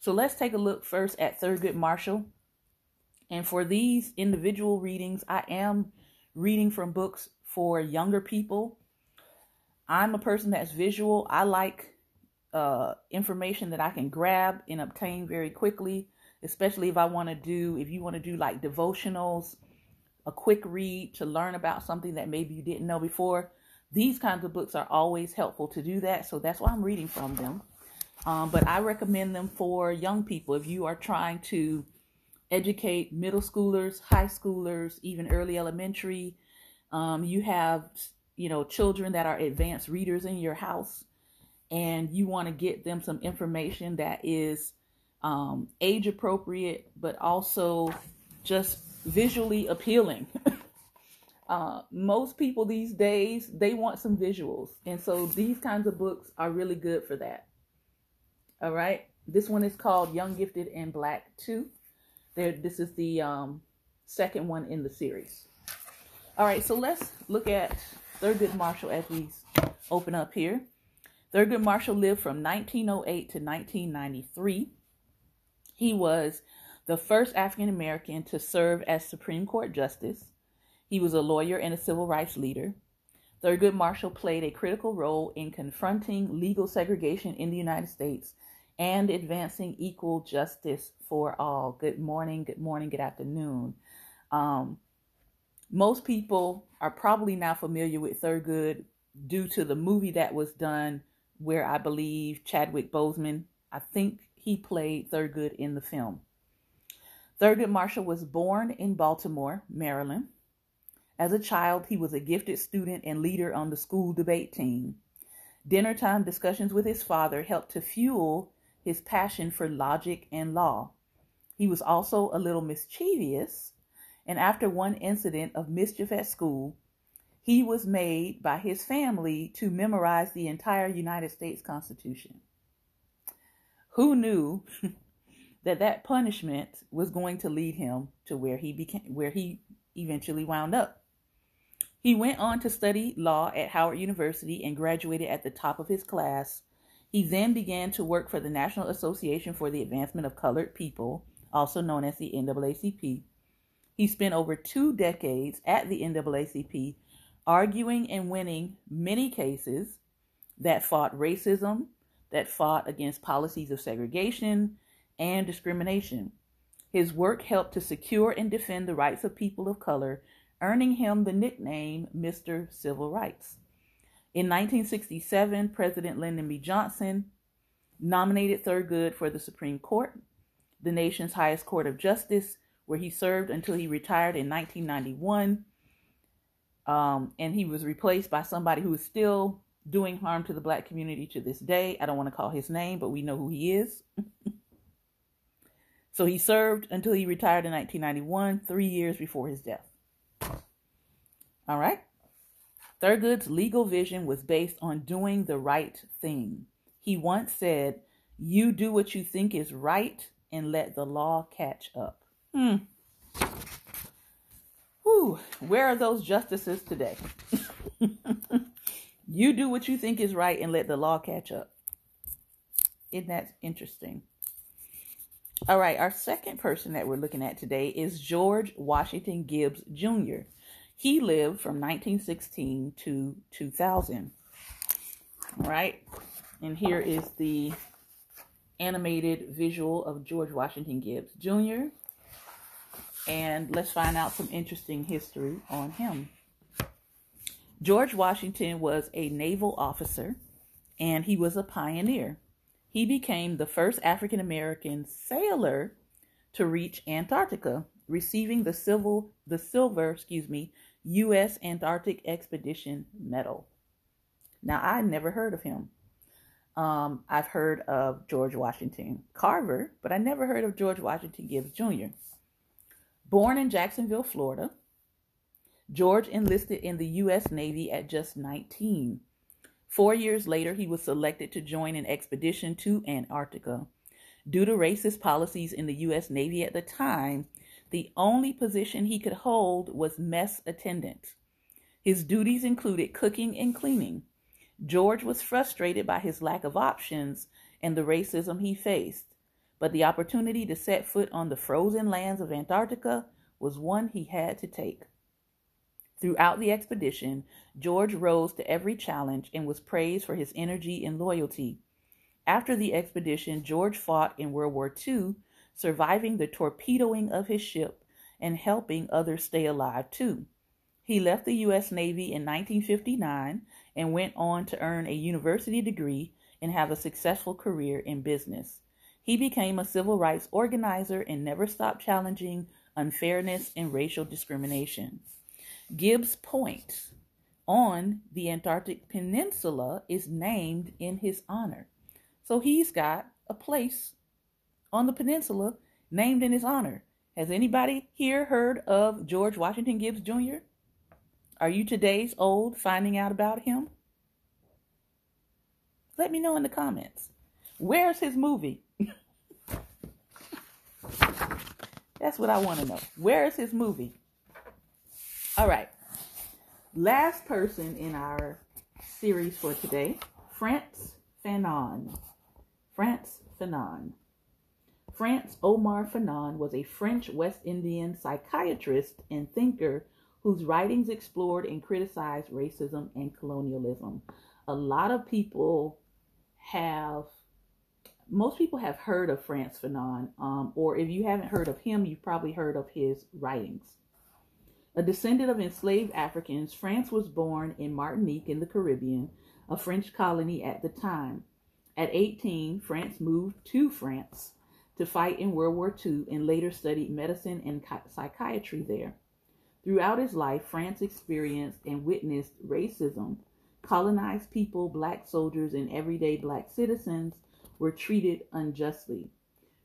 So let's take a look first at Thurgood Marshall. And for these individual readings, I am reading from books for younger people. I'm a person that's visual. I like uh, information that I can grab and obtain very quickly, especially if I want to do, if you want to do like devotionals, a quick read to learn about something that maybe you didn't know before. These kinds of books are always helpful to do that. So that's why I'm reading from them. Um, but I recommend them for young people if you are trying to educate middle schoolers, high schoolers, even early elementary. Um, you have, you know, children that are advanced readers in your house, and you want to get them some information that is um, age appropriate, but also just visually appealing. uh, most people these days they want some visuals, and so these kinds of books are really good for that. All right, this one is called Young, Gifted, and Black 2. There, this is the um, second one in the series. All right, so let's look at Thurgood Marshall as we open up here. Thurgood Marshall lived from 1908 to 1993. He was the first African American to serve as Supreme Court Justice. He was a lawyer and a civil rights leader. Thurgood Marshall played a critical role in confronting legal segregation in the United States and advancing equal justice for all. Good morning, good morning, good afternoon. Um, most people are probably now familiar with Thurgood due to the movie that was done where I believe Chadwick Boseman, I think he played Thurgood in the film. Thurgood Marshall was born in Baltimore, Maryland. As a child, he was a gifted student and leader on the school debate team. Dinner time discussions with his father helped to fuel his passion for logic and law. He was also a little mischievous, and after one incident of mischief at school, he was made by his family to memorize the entire United States Constitution. Who knew that that punishment was going to lead him to where he became where he eventually wound up? He went on to study law at Howard University and graduated at the top of his class he then began to work for the National Association for the Advancement of Colored People, also known as the NAACP. He spent over two decades at the NAACP arguing and winning many cases that fought racism, that fought against policies of segregation and discrimination. His work helped to secure and defend the rights of people of color, earning him the nickname Mr. Civil Rights. In 1967, President Lyndon B. Johnson nominated Thurgood for the Supreme Court, the nation's highest court of justice, where he served until he retired in 1991. Um, and he was replaced by somebody who is still doing harm to the black community to this day. I don't want to call his name, but we know who he is. so he served until he retired in 1991, three years before his death. All right. Thurgood's legal vision was based on doing the right thing. He once said, You do what you think is right and let the law catch up. Hmm. Whew, where are those justices today? you do what you think is right and let the law catch up. Isn't that interesting? All right, our second person that we're looking at today is George Washington Gibbs Jr. He lived from 1916 to 2000. All right. And here is the animated visual of George Washington Gibbs Jr. And let's find out some interesting history on him. George Washington was a naval officer and he was a pioneer. He became the first African American sailor to reach Antarctica, receiving the civil the silver, excuse me, U.S. Antarctic Expedition Medal. Now, I never heard of him. Um, I've heard of George Washington Carver, but I never heard of George Washington Gibbs Jr. Born in Jacksonville, Florida, George enlisted in the U.S. Navy at just 19. Four years later, he was selected to join an expedition to Antarctica. Due to racist policies in the U.S. Navy at the time, the only position he could hold was mess attendant. His duties included cooking and cleaning. George was frustrated by his lack of options and the racism he faced, but the opportunity to set foot on the frozen lands of Antarctica was one he had to take. Throughout the expedition, George rose to every challenge and was praised for his energy and loyalty. After the expedition, George fought in World War II, surviving the torpedoing of his ship and helping others stay alive too. He left the U.S. Navy in 1959 and went on to earn a university degree and have a successful career in business. He became a civil rights organizer and never stopped challenging unfairness and racial discrimination. Gibbs Point on the Antarctic Peninsula is named in his honor. So he's got a place on the peninsula named in his honor. Has anybody here heard of George Washington Gibbs Jr.? Are you today's old finding out about him? Let me know in the comments. Where's his movie? That's what I want to know. Where is his movie? All right. Last person in our series for today, Frantz Fanon. Frantz Fanon. Frantz Omar Fanon was a French West Indian psychiatrist and thinker whose writings explored and criticized racism and colonialism. A lot of people have most people have heard of Frantz Fanon, um, or if you haven't heard of him, you've probably heard of his writings. A descendant of enslaved Africans, Frantz was born in Martinique in the Caribbean, a French colony at the time. At 18, Frantz moved to France to fight in World War II and later studied medicine and psychiatry there. Throughout his life, Frantz experienced and witnessed racism. Colonized people, black soldiers, and everyday black citizens were treated unjustly.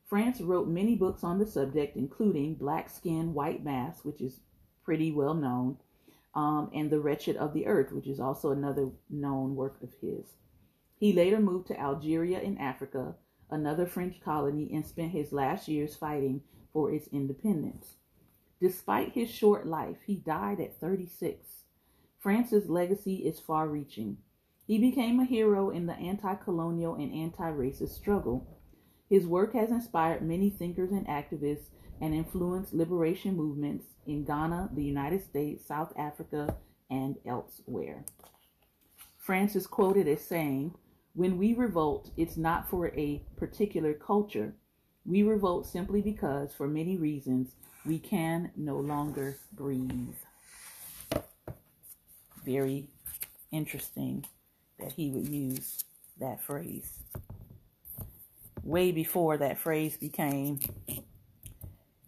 Frantz wrote many books on the subject, including Black Skin, White Mask, which is pretty well known, um, and The Wretched of the Earth, which is also another known work of his. He later moved to Algeria in Africa, another French colony, and spent his last years fighting for its independence. Despite his short life, he died at 36. Frantz's legacy is far reaching. He became a hero in the anti colonial and anti racist struggle. His work has inspired many thinkers and activists and influenced liberation movements in Ghana, the United States, South Africa, and elsewhere. Frantz is quoted as saying, When we revolt, it's not for a particular culture. We revolt simply because, for many reasons, we can no longer breathe. Very interesting that he would use that phrase. Way before that phrase became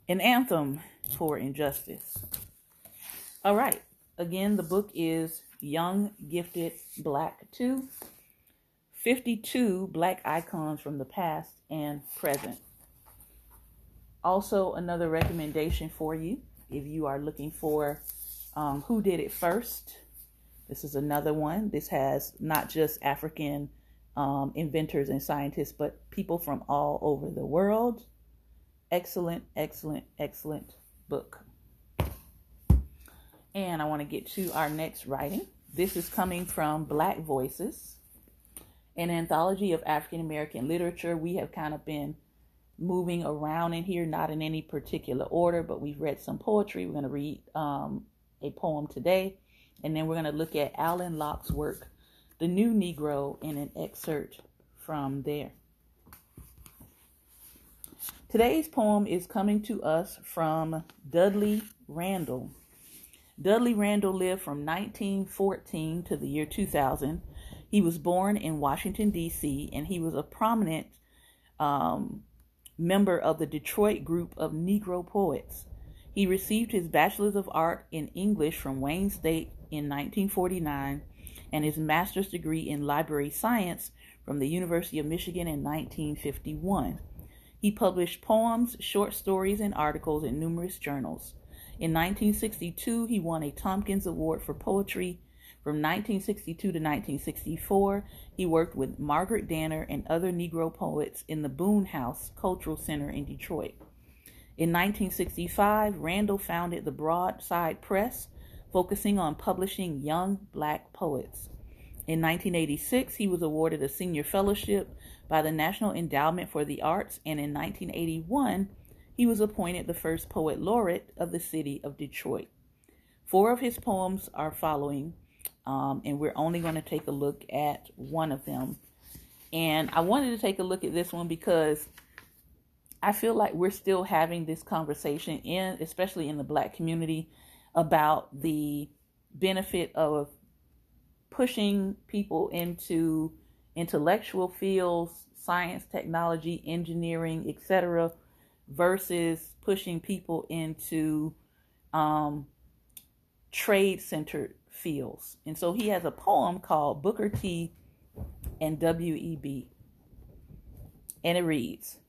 an anthem for injustice. All right. Again, the book is Young, Gifted, Black 2 52 Black Icons from the Past and Present. Also, another recommendation for you if you are looking for um, Who Did It First this is another one. This has not just African um, inventors and scientists, but people from all over the world. Excellent, excellent, excellent book. And I want to get to our next writing. This is coming from Black Voices, an anthology of African American literature. We have kind of been moving around in here, not in any particular order, but we've read some poetry. We're going to read um, a poem today. And then we're going to look at Alain Locke's work, The New Negro, in an excerpt from there. Today's poem is coming to us from Dudley Randall. Dudley Randall lived from 1914 to the year 2000. He was born in Washington, D.C., and he was a prominent um, member of the Detroit group of Negro poets. He received his Bachelor's of Art in English from Wayne State in 1949 and his master's degree in library science from the University of Michigan in 1951. He published poems, short stories, and articles in numerous journals. In 1962, he won a Tompkins Award for Poetry. From 1962 to 1964, he worked with Margaret Danner and other Negro poets in the Boone House Cultural Center in Detroit. In 1965, Randall founded the Broadside Press, focusing on publishing young black poets. In 1986, he was awarded a senior fellowship by the National Endowment for the Arts, and in 1981, he was appointed the first poet laureate of the city of Detroit. Four of his poems are following, um, and we're only going to take a look at one of them. And I wanted to take a look at this one because I feel like we're still having this conversation in, especially in the black community, about the benefit of pushing people into intellectual fields, science, technology, engineering, etc., versus pushing people into um, trade centered fields. And so he has a poem called Booker T and W.E.B. And it reads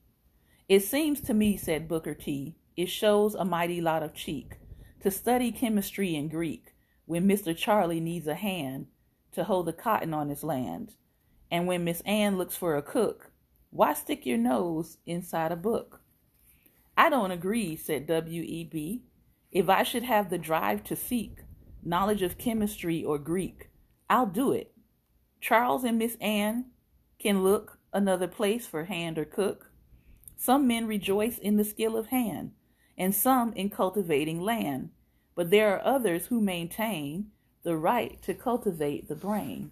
It seems to me, said Booker T, it shows a mighty lot of cheek to study chemistry and Greek when Mr. Charlie needs a hand to hold the cotton on his land. And when Miss Ann looks for a cook, why stick your nose inside a book? I don't agree, said W.E.B. If I should have the drive to seek knowledge of chemistry or Greek, I'll do it. Charles and Miss Ann can look another place for hand or cook. Some men rejoice in the skill of hand, and some in cultivating land, but there are others who maintain the right to cultivate the brain.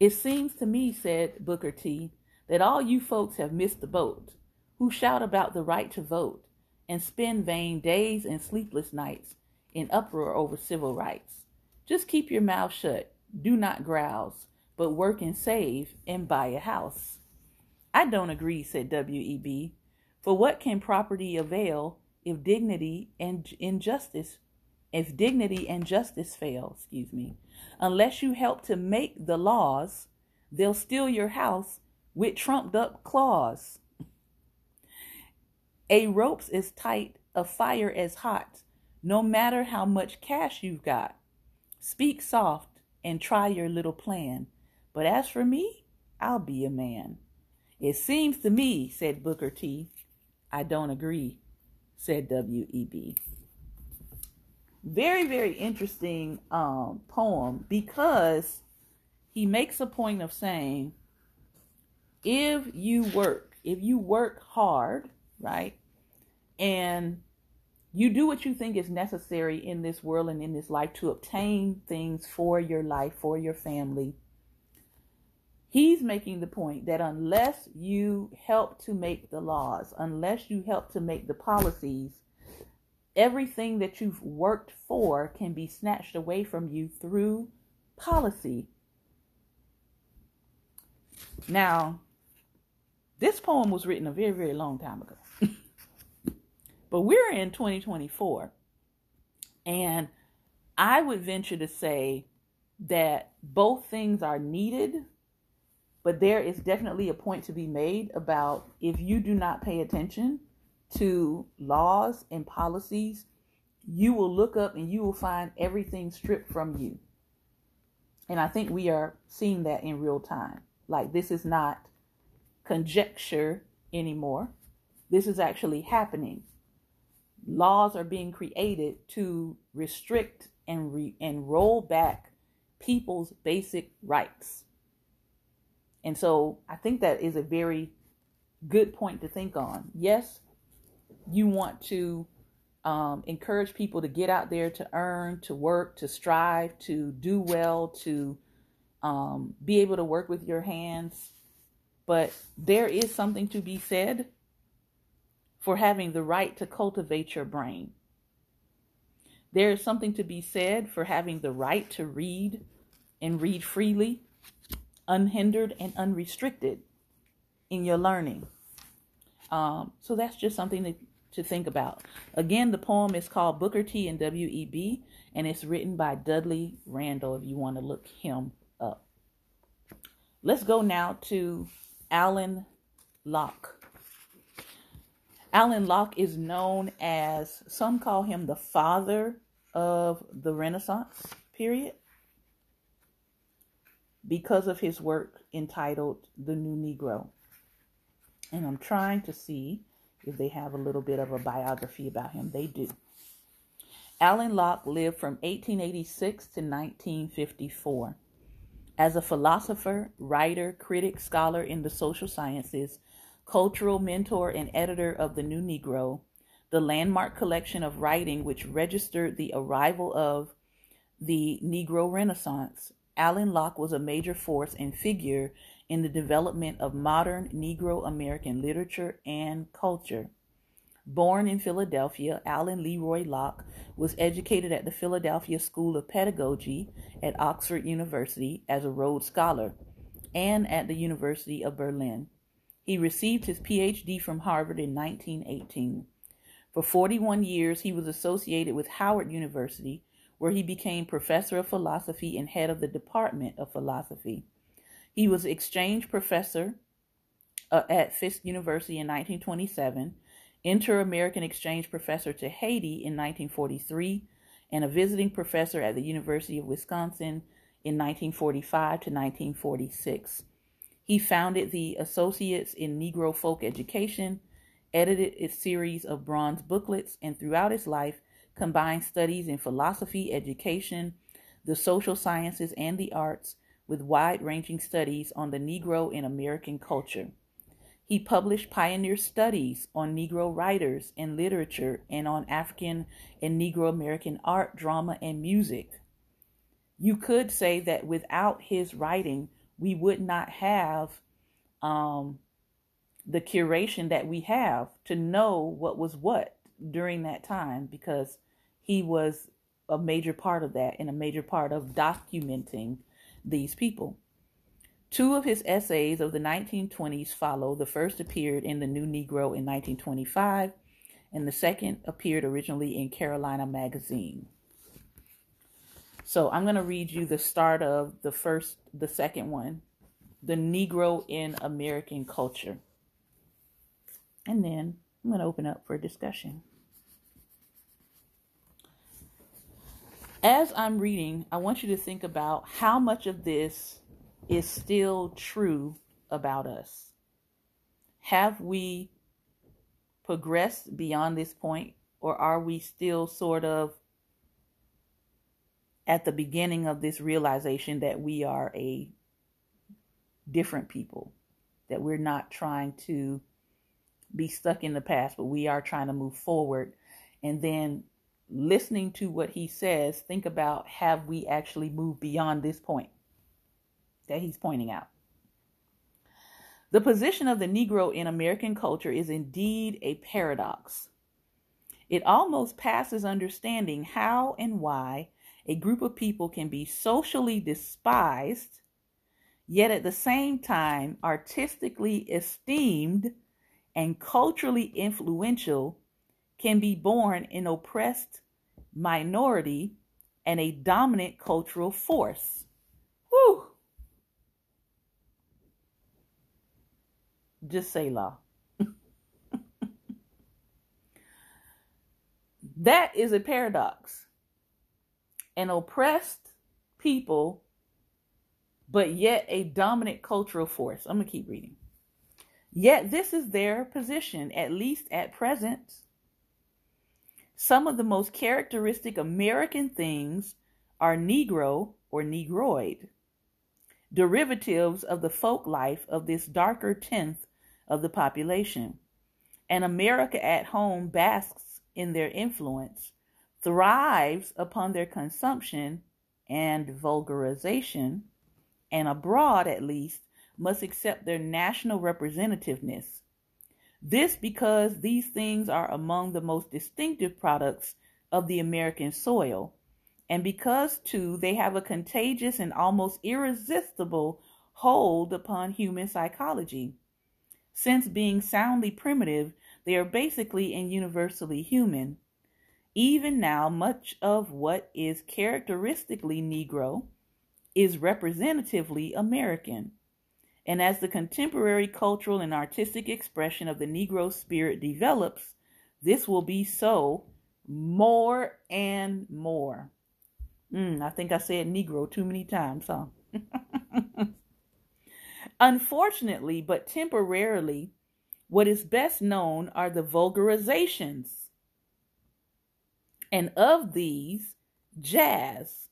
It seems to me, said Booker T, that all you folks have missed the boat, who shout about the right to vote and spend vain days and sleepless nights in uproar over civil rights. Just keep your mouth shut, do not grouse, but work and save and buy a house. I don't agree, said W.E.B. For what can property avail if dignity and injustice if dignity and justice fail, excuse me, unless you help to make the laws, they'll steal your house with trumped up claws. A rope's as tight, a fire as hot, no matter how much cash you've got. Speak soft and try your little plan. But as for me, I'll be a man. It seems to me, said Booker T. I don't agree, said W.E.B very very interesting um, poem because he makes a point of saying if you work if you work hard right and you do what you think is necessary in this world and in this life to obtain things for your life for your family he's making the point that unless you help to make the laws unless you help to make the policies everything that you've worked for can be snatched away from you through policy. Now, this poem was written a very, very long time ago. But we're in 2024. And I would venture to say that both things are needed, but there is definitely a point to be made about if you do not pay attention to laws and policies, you will look up and you will find everything stripped from you. And I think we are seeing that in real time. Like this is not conjecture anymore. This is actually happening. Laws are being created to restrict and re- and roll back people's basic rights. And so I think that is a very good point to think on. Yes, you want to um, encourage people to get out there to earn, to work, to strive, to do well, to um, be able to work with your hands. But there is something to be said for having the right to cultivate your brain. There is something to be said for having the right to read and read freely, unhindered and unrestricted in your learning. Um, so that's just something that to think about. Again, the poem is called Booker T and W.E.B., and it's written by Dudley Randall if you want to look him up. Let's go now to Alain Locke. Alain Locke is known as, some call him the father of the Renaissance period because of his work entitled The New Negro. And I'm trying to see if they have a little bit of a biography about him. They do. Alain Locke lived from 1886 to 1954. As a philosopher, writer, critic, scholar in the social sciences, cultural mentor, and editor of The New Negro, the landmark collection of writing which registered the arrival of the Negro Renaissance, Alain Locke was a major force and figure in the development of modern Negro American literature and culture. Born in Philadelphia, Alain Leroy Locke was educated at the Philadelphia School of Pedagogy at Oxford University as a Rhodes Scholar and at the University of Berlin. He received his PhD from Harvard in 1918. For 41 years, he was associated with Howard University, where he became professor of philosophy and head of the Department of Philosophy. He was exchange professor uh, at Fisk University in 1927, inter American exchange professor to Haiti in 1943, and a visiting professor at the University of Wisconsin in 1945 to 1946. He founded the Associates in Negro Folk Education edited its series of bronze booklets, and throughout his life combined studies in philosophy, education, the social sciences, and the arts with wide ranging studies on the Negro in American culture. He published pioneer studies on Negro writers and literature and on African and Negro American art, drama, and music. You could say that without his writing, we would not have um, the curation that we have to know what was what during that time because he was a major part of that and a major part of documenting these people. Two of his essays of the 1920s follow. The first appeared in The New Negro in 1925, and the second appeared originally in Carolina Magazine. So I'm going to read you the start of the first, the second one, The Negro in American Culture. And then I'm going to open up for discussion. As I'm reading, I want you to think about how much of this is still true about us. Have we progressed beyond this point, or are we still sort of at the beginning of this realization that we are a different people, that we're not trying to be stuck in the past, but we are trying to move forward. And then listening to what he says, think about have we actually moved beyond this point that he's pointing out? The position of the Negro in American culture is indeed a paradox. It almost passes understanding how and why a group of people can be socially despised, yet at the same time artistically esteemed and culturally influential can be born in oppressed minority and a dominant cultural force. Whew. Just say law. that is a paradox. An oppressed people, but yet a dominant cultural force. I'm going to keep reading. Yet this is their position, at least at present. Some of the most characteristic American things are Negro or Negroid, derivatives of the folk life of this darker tenth of the population. And America at home basks in their influence, thrives upon their consumption and vulgarization, and abroad at least must accept their national representativeness. This because these things are among the most distinctive products of the American soil, and because, too, they have a contagious and almost irresistible hold upon human psychology. Since being soundly primitive, they are basically and universally human. Even now, much of what is characteristically Negro is representatively American. And as the contemporary cultural and artistic expression of the Negro spirit develops, this will be so more and more. Mm, I think I said Negro too many times, huh? Unfortunately, but temporarily, what is best known are the vulgarizations. And of these, jazz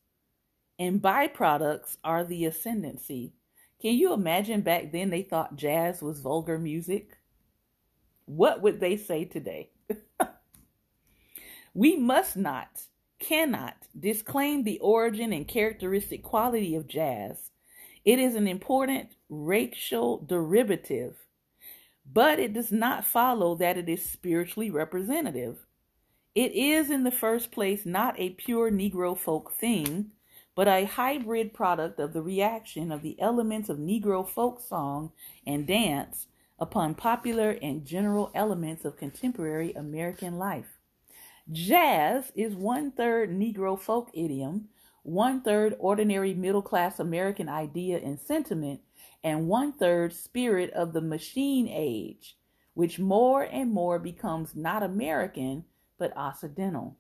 and byproducts are the ascendancy. Can you imagine back then they thought jazz was vulgar music? What would they say today? we must not, cannot disclaim the origin and characteristic quality of jazz. It is an important racial derivative, but it does not follow that it is spiritually representative. It is, in the first place, not a pure Negro folk thing, but a hybrid product of the reaction of the elements of Negro folk song and dance upon popular and general elements of contemporary American life. Jazz is one third Negro folk idiom, one third ordinary middle class American idea and sentiment, and one third spirit of the machine age, which more and more becomes not American but Occidental.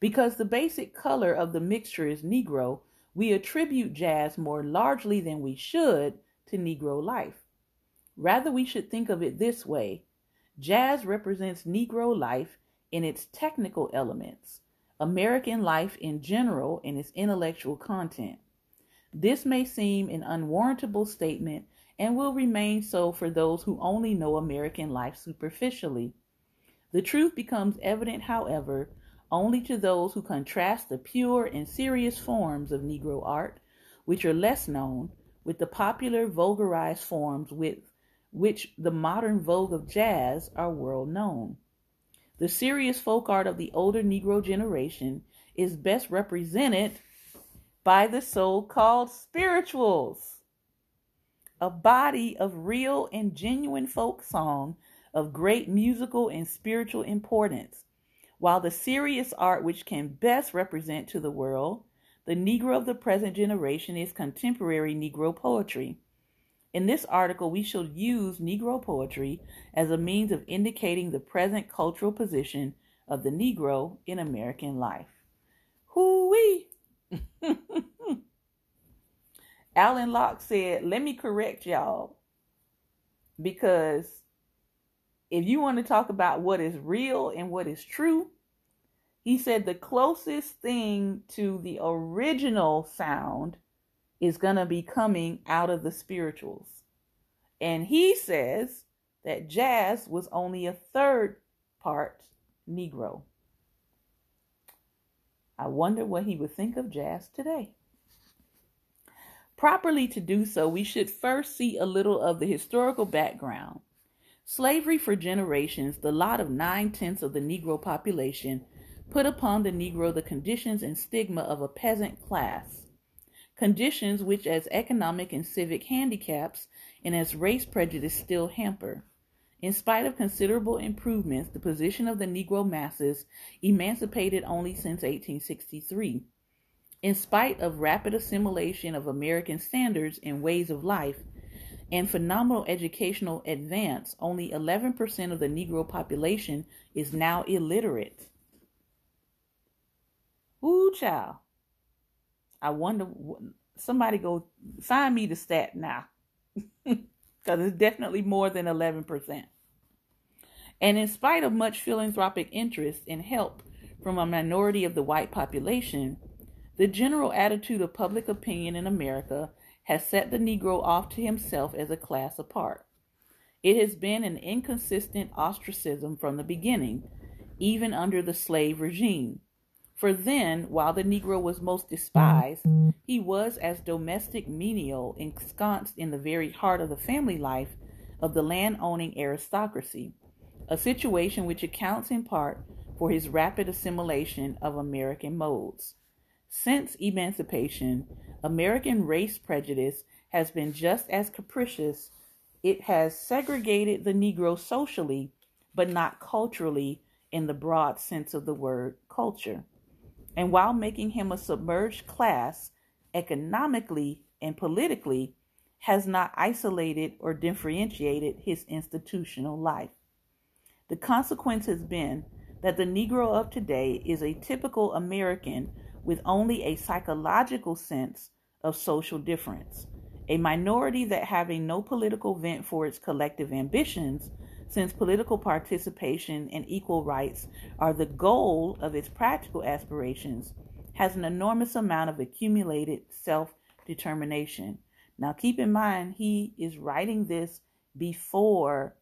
Because the basic color of the mixture is Negro, we attribute jazz more largely than we should to Negro life. Rather, we should think of it this way jazz represents Negro life in its technical elements, American life in general in its intellectual content. This may seem an unwarrantable statement and will remain so for those who only know American life superficially. The truth becomes evident, however, only to those who contrast the pure and serious forms of Negro art, which are less known, with the popular vulgarized forms with which the modern vogue of jazz are world known. The serious folk art of the older Negro generation is best represented by the so called spirituals, a body of real and genuine folk song of great musical and spiritual importance, while the serious art which can best represent to the world the Negro of the present generation is contemporary Negro poetry. In this article, we shall use Negro poetry as a means of indicating the present cultural position of the Negro in American life. Hoo-wee! Alain Locke said, let me correct y'all because if you want to talk about what is real and what is true, he said the closest thing to the original sound is going to be coming out of the spirituals. And he says that jazz was only a third part Negro. I wonder what he would think of jazz today. Properly to do so, we should first see a little of the historical background Slavery for generations, the lot of nine tenths of the Negro population, put upon the Negro the conditions and stigma of a peasant class. Conditions which, as economic and civic handicaps and as race prejudice, still hamper. In spite of considerable improvements, the position of the Negro masses emancipated only since 1863. In spite of rapid assimilation of American standards and ways of life, and phenomenal educational advance, only 11% of the Negro population is now illiterate. Ooh, child. I wonder, somebody go find me the stat now. Because it's definitely more than 11%. And in spite of much philanthropic interest and help from a minority of the white population, the general attitude of public opinion in America has set the Negro off to himself as a class apart. It has been an inconsistent ostracism from the beginning, even under the slave regime. For then, while the Negro was most despised, he was as domestic menial ensconced in the very heart of the family life of the land owning aristocracy, a situation which accounts in part for his rapid assimilation of American modes. Since emancipation, American race prejudice has been just as capricious. It has segregated the Negro socially, but not culturally in the broad sense of the word culture. And while making him a submerged class economically and politically, has not isolated or differentiated his institutional life. The consequence has been that the Negro of today is a typical American with only a psychological sense of social difference, a minority that having no political vent for its collective ambitions, since political participation and equal rights are the goal of its practical aspirations, has an enormous amount of accumulated self determination. Now, keep in mind, he is writing this before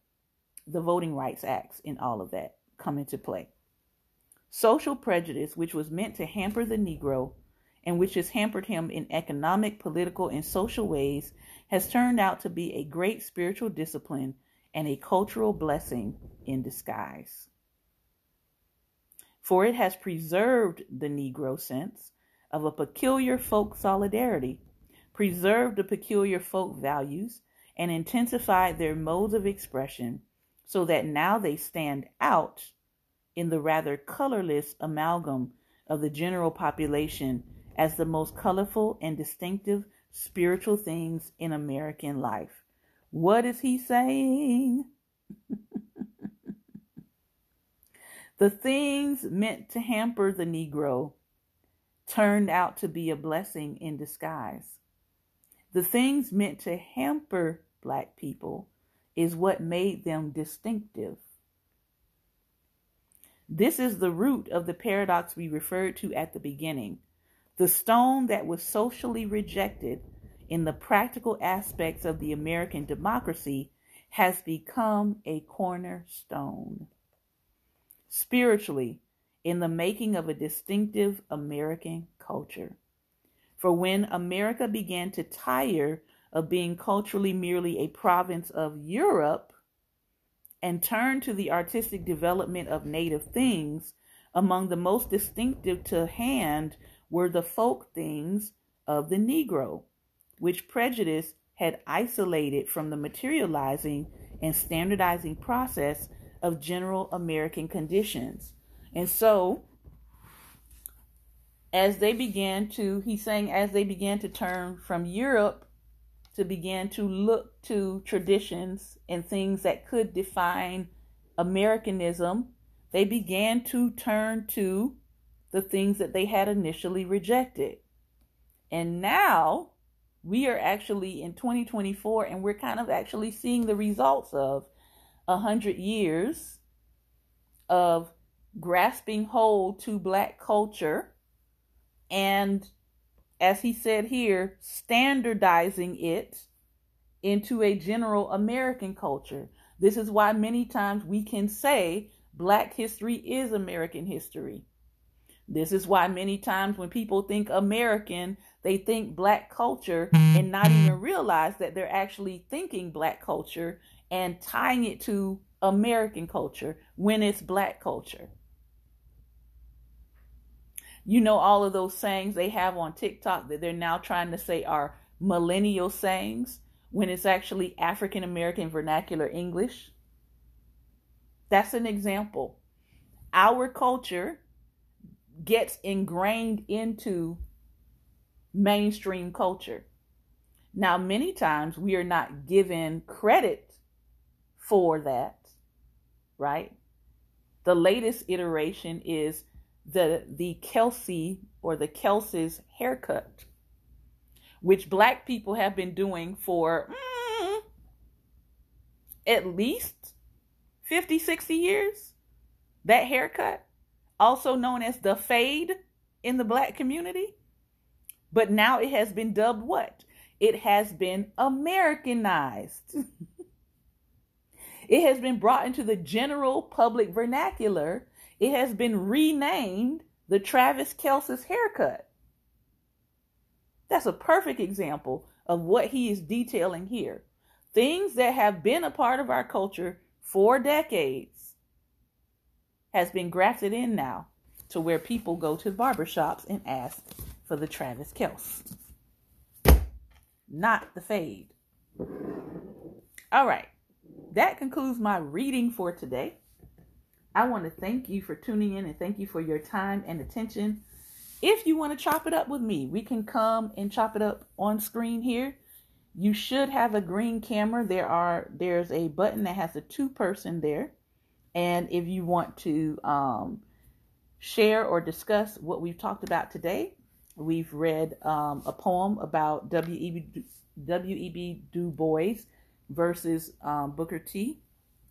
the Voting Rights Acts and all of that come into play. Social prejudice, which was meant to hamper the Negro and which has hampered him in economic, political, and social ways, has turned out to be a great spiritual discipline and a cultural blessing in disguise. For it has preserved the Negro sense of a peculiar folk solidarity, preserved the peculiar folk values, and intensified their modes of expression so that now they stand out in the rather colorless amalgam of the general population as the most colorful and distinctive spiritual things in American life. What is he saying? the things meant to hamper the Negro turned out to be a blessing in disguise. The things meant to hamper black people is what made them distinctive. This is the root of the paradox we referred to at the beginning. The stone that was socially rejected in the practical aspects of the American democracy has become a cornerstone. Spiritually, in the making of a distinctive American culture. For when America began to tire of being culturally merely a province of Europe and turned to the artistic development of native things, among the most distinctive to hand were the folk things of the Negro, which prejudice had isolated from the materializing and standardizing process of general American conditions. And so, as they began to, he's saying, as they began to turn from Europe to begin to look to traditions and things that could define Americanism, they began to turn to the things that they had initially rejected. And now we are actually in 2024 and we're kind of actually seeing the results of a hundred years of grasping hold to black culture and as he said here standardizing it into a general american culture this is why many times we can say black history is american history this is why many times when people think American, they think black culture and not even realize that they're actually thinking black culture and tying it to American culture when it's black culture. You know, all of those sayings they have on TikTok that they're now trying to say are millennial sayings when it's actually African American vernacular English. That's an example. Our culture gets ingrained into mainstream culture. Now, many times we are not given credit for that, right? The latest iteration is the the Kelce or the Kelce's haircut, which black people have been doing for mm, at least 50, 60 years. That haircut also known as the fade in the black community. But now it has been dubbed what? It has been Americanized. it has been brought into the general public vernacular. It has been renamed the Travis Kelce's haircut. That's a perfect example of what he is detailing here. Things that have been a part of our culture for decades has been grafted in now to where people go to barbershops and ask for the Travis Kelce, not the fade. All right, that concludes my reading for today. I want to thank you for tuning in and thank you for your time and attention. If you want to chop it up with me, we can come and chop it up on screen here. You should have a green camera. There are there's a button that has a two person there. And if you want to um, share or discuss what we've talked about today, we've read um, a poem about W.E.B. W.E.B. Du Bois versus um, Booker T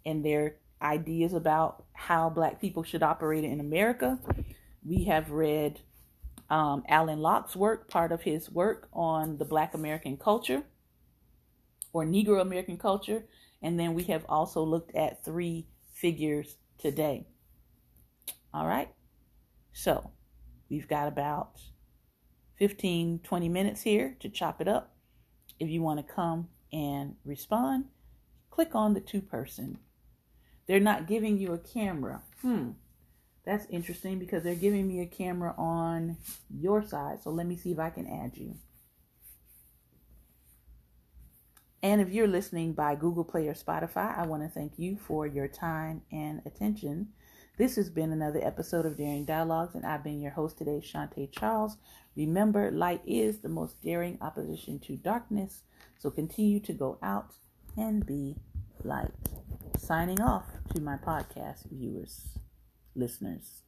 and their ideas about how Black people should operate in America. We have read um, Alain Locke's work, part of his work on the Black American culture or Negro American culture. And then we have also looked at three figures today. All right. So we've got about 15, 20 minutes here to chop it up. If you want to come and respond, click on the two person. They're not giving you a camera. Hmm. That's interesting because they're giving me a camera on your side. So let me see if I can add you. And if you're listening by Google Play or Spotify, I want to thank you for your time and attention. This has been another episode of Daring Dialogues, and I've been your host today, Shantae Charles. Remember, light is the most daring opposition to darkness, so continue to go out and be light. Signing off to my podcast viewers, listeners.